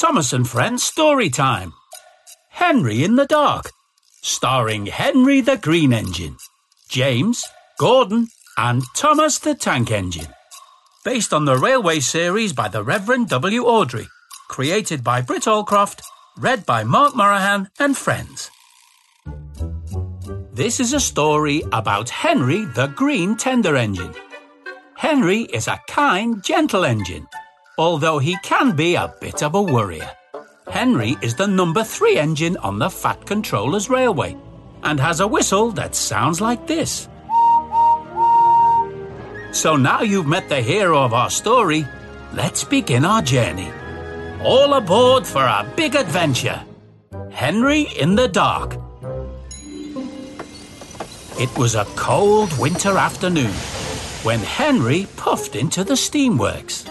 Thomas and Friends Story Time. Henry in the Dark, starring Henry the Green Engine, James, Gordon, and Thomas the Tank Engine. Based on the railway series by the Reverend W. Awdry, created by Britt Allcroft, read by Mark Moraghan and friends. This is a story about Henry the Green Tender Engine. Henry is a kind, gentle engine, although he can be a bit of a worrier. Henry is the number three engine on the Fat Controllers Railway and has a whistle that sounds like this. So now you've met the hero of our story, let's begin our journey. All aboard for a big adventure. Henry in the Dark. It was a cold winter afternoon when Henry puffed into the steamworks.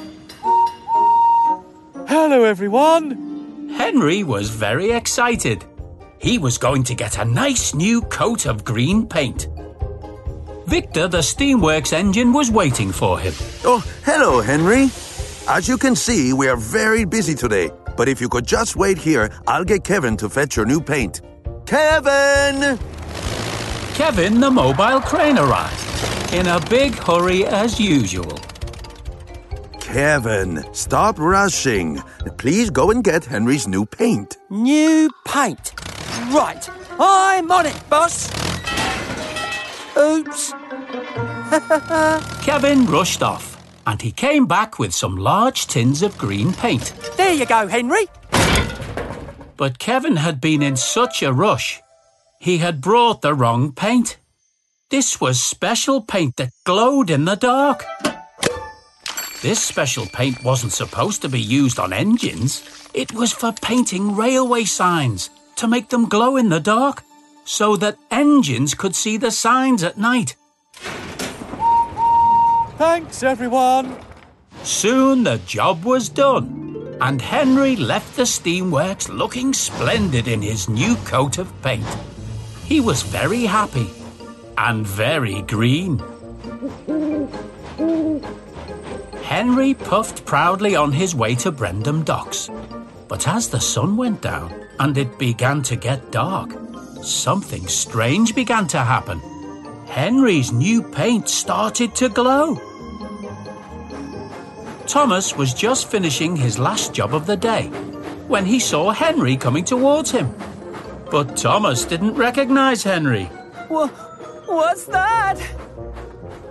Hello, everyone. Henry was very excited. He was going to get a nice new coat of green paint. Victor, the steamworks engine, was waiting for him. Oh, hello, Henry. As you can see, we are very busy today. But if you could just wait here, I'll get Kevin to fetch your new paint. Kevin! Kevin, the mobile crane, arrived in a big hurry as usual. Kevin, stop rushing. Please go and get Henry's new paint. New paint. Right. I'm on it, boss. Oops. Kevin rushed off and he came back with some large tins of green paint. There you go, Henry. But Kevin had been in such a rush, he had brought the wrong paint. This was special paint that glowed in the dark. This special paint wasn't supposed to be used on engines. It was for painting railway signs to make them glow in the dark so that engines could see the signs at night. Thanks, everyone. Soon the job was done, and Henry left the steamworks looking splendid in his new coat of paint. He was very happy and very green. Henry puffed proudly on his way to Brendam Docks. But as the sun went down and it began to get dark, something strange began to happen. Henry's new paint started to glow. Thomas was just finishing his last job of the day when he saw Henry coming towards him. But Thomas didn't recognize Henry. Wha what's that?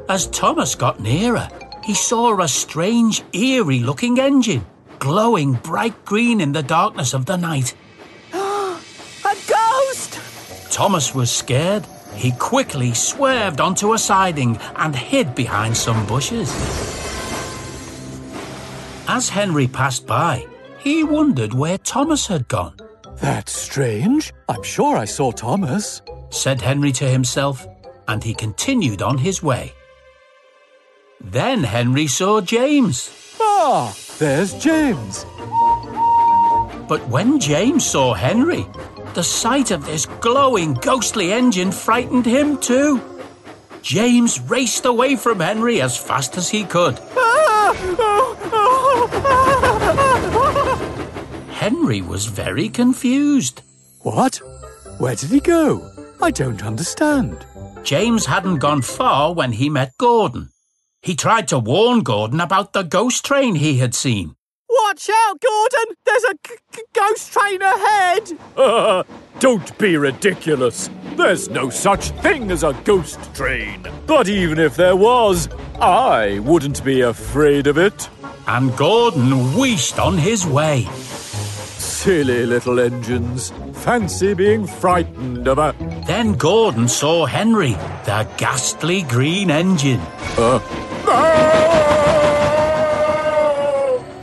As Thomas got nearer, he saw a strange, eerie looking engine, glowing bright green in the darkness of the night. A ghost! Thomas was scared. He quickly swerved onto a siding and hid behind some bushes. As Henry passed by, he wondered where Thomas had gone. That's strange. I'm sure I saw Thomas. said Henry to himself, and he continued on his way. Then Henry saw James. Ah, there's James. But when James saw Henry, the sight of this glowing, ghostly engine frightened him too. James raced away from Henry as fast as he could. Henry was very confused. What? Where did he go? I don't understand. James hadn't gone far when he met Gordon. He tried to warn Gordon about the ghost train he had seen. Watch out, Gordon! There's a g- g- ghost train ahead! Ah, don't be ridiculous. There's no such thing as a ghost train. But even if there was, I wouldn't be afraid of it. And Gordon wheezed on his way. Silly little engines. Fancy being frightened of a. Then Gordon saw Henry, the ghastly green engine. Uh,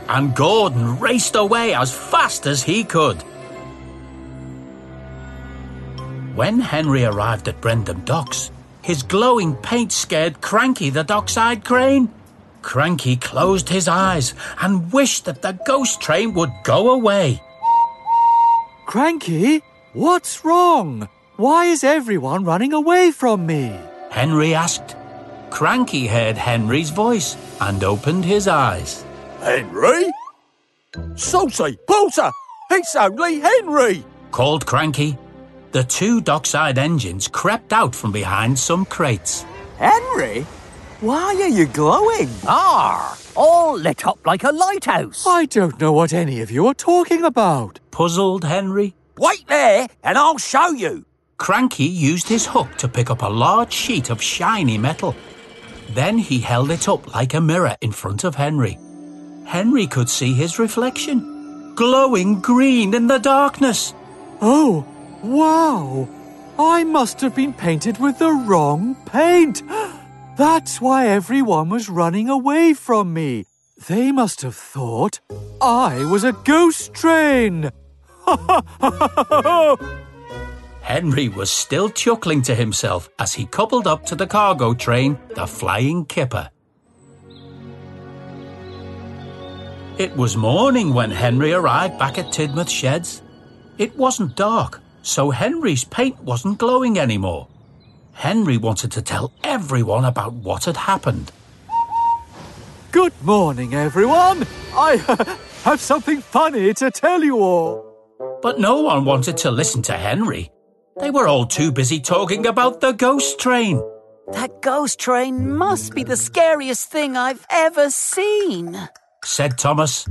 And Gordon raced away as fast as he could. When Henry arrived at Brendam Docks, his glowing paint scared Cranky the dockside crane. Cranky closed his eyes and wished that the ghost train would go away. Cranky? What's wrong? Why is everyone running away from me? Henry asked. Cranky heard Henry's voice and opened his eyes. Henry? Salty, Porter, it's only Henry. called Cranky. The two dockside engines crept out from behind some crates. Henry? Why are you glowing? Ah, all lit up like a lighthouse. I don't know what any of you are talking about. Puzzled Henry. Wait there, and I'll show you. Cranky used his hook to pick up a large sheet of shiny metal. Then he held it up like a mirror in front of Henry. Henry could see his reflection, glowing green in the darkness. Oh, wow. I must have been painted with the wrong paint. That's why everyone was running away from me. They must have thought I was a ghost train. Henry was still chuckling to himself as he coupled up to the cargo train, the Flying Kipper. It was morning when Henry arrived back at Tidmouth Sheds. It wasn't dark, so Henry's paint wasn't glowing anymore. Henry wanted to tell everyone about what had happened. Good morning, everyone. I have something funny to tell you all. But no one wanted to listen to Henry. They were all too busy talking about the ghost train. That ghost train must be the scariest thing I've ever seen. said Thomas.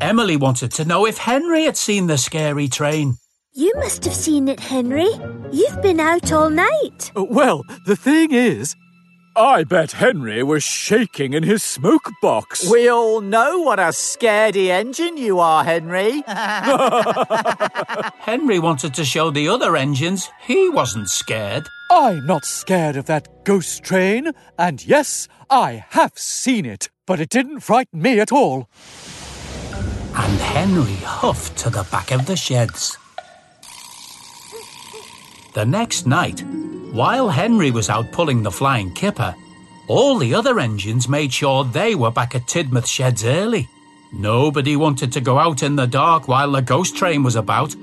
Emily wanted to know if Henry had seen the scary train. You must have seen it, Henry. You've been out all night. Uh, Well, the thing is, I bet Henry was shaking in his smoke box. we all know what a scaredy engine you are, Henry. Henry wanted to show the other engines he wasn't scared. I'm not scared of that ghost train, and yes, I have seen it, but it didn't frighten me at all. And Henry huffed to the back of the sheds. The next night, while Henry was out pulling the flying kipper, all the other engines made sure they were back at Tidmouth Sheds early. Nobody wanted to go out in the dark while the ghost train was about,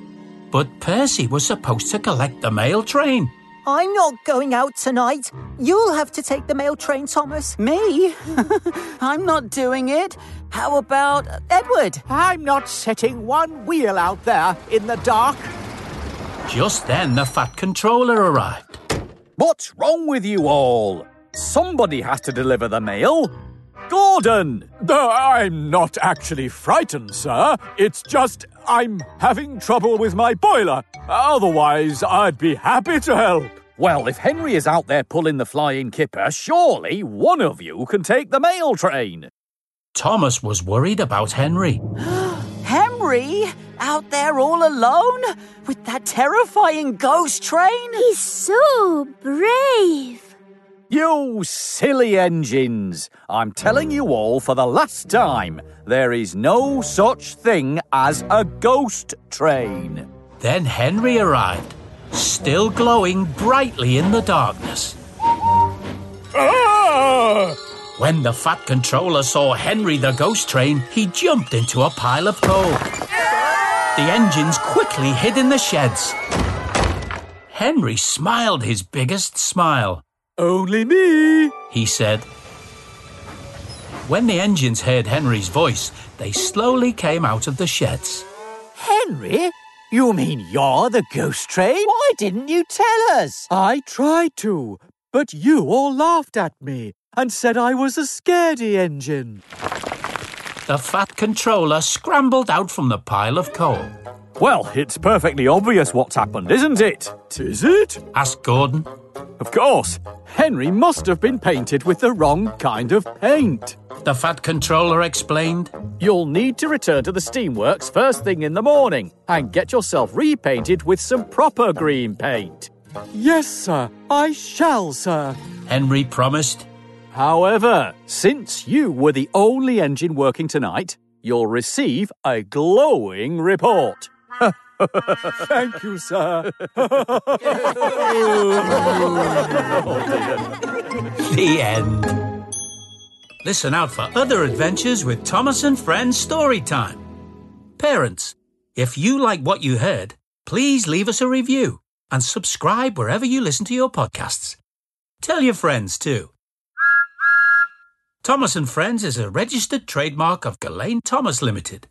but Percy was supposed to collect the mail train. I'm not going out tonight. You'll have to take the mail train, Thomas. Me? I'm not doing it. How about Edward? I'm not setting one wheel out there in the dark. Just then, the Fat Controller arrived. What's wrong with you all? Somebody has to deliver the mail. Gordon! Uh, I'm not actually frightened, sir. It's just I'm having trouble with my boiler. Otherwise, I'd be happy to help. Well, if Henry is out there pulling the flying kipper, surely one of you can take the mail train. Thomas was worried about Henry. Henry? Out there all alone? With that terrifying ghost train? He's so brave. You silly engines! I'm telling you all for the last time there is no such thing as a ghost train. Then Henry arrived, still glowing brightly in the darkness. Ah! When the Fat Controller saw Henry the ghost train, he jumped into a pile of coal. The engines quickly hid in the sheds. Henry smiled his biggest smile. Only me. he said. When the engines heard Henry's voice, they slowly came out of the sheds. Henry? You mean you're the ghost train? Why didn't you tell us? I tried to, but you all laughed at me and said I was a scaredy engine. The Fat Controller scrambled out from the pile of coal. Well, it's perfectly obvious what's happened, isn't it? Is it? Asked Gordon. Of course. Henry must have been painted with the wrong kind of paint. The Fat Controller explained. You'll need to return to the steamworks first thing in the morning and get yourself repainted with some proper green paint. Yes, sir. I shall, sir. Henry promised. However, since you were the only engine working tonight, you'll receive a glowing report. Thank you, sir. The end. Listen out for other adventures with Thomas and Friends story time. Parents, if you like what you heard, please leave us a review and subscribe wherever you listen to your podcasts. Tell your friends too. Thomas and Friends is a registered trademark of Gullane Thomas Limited.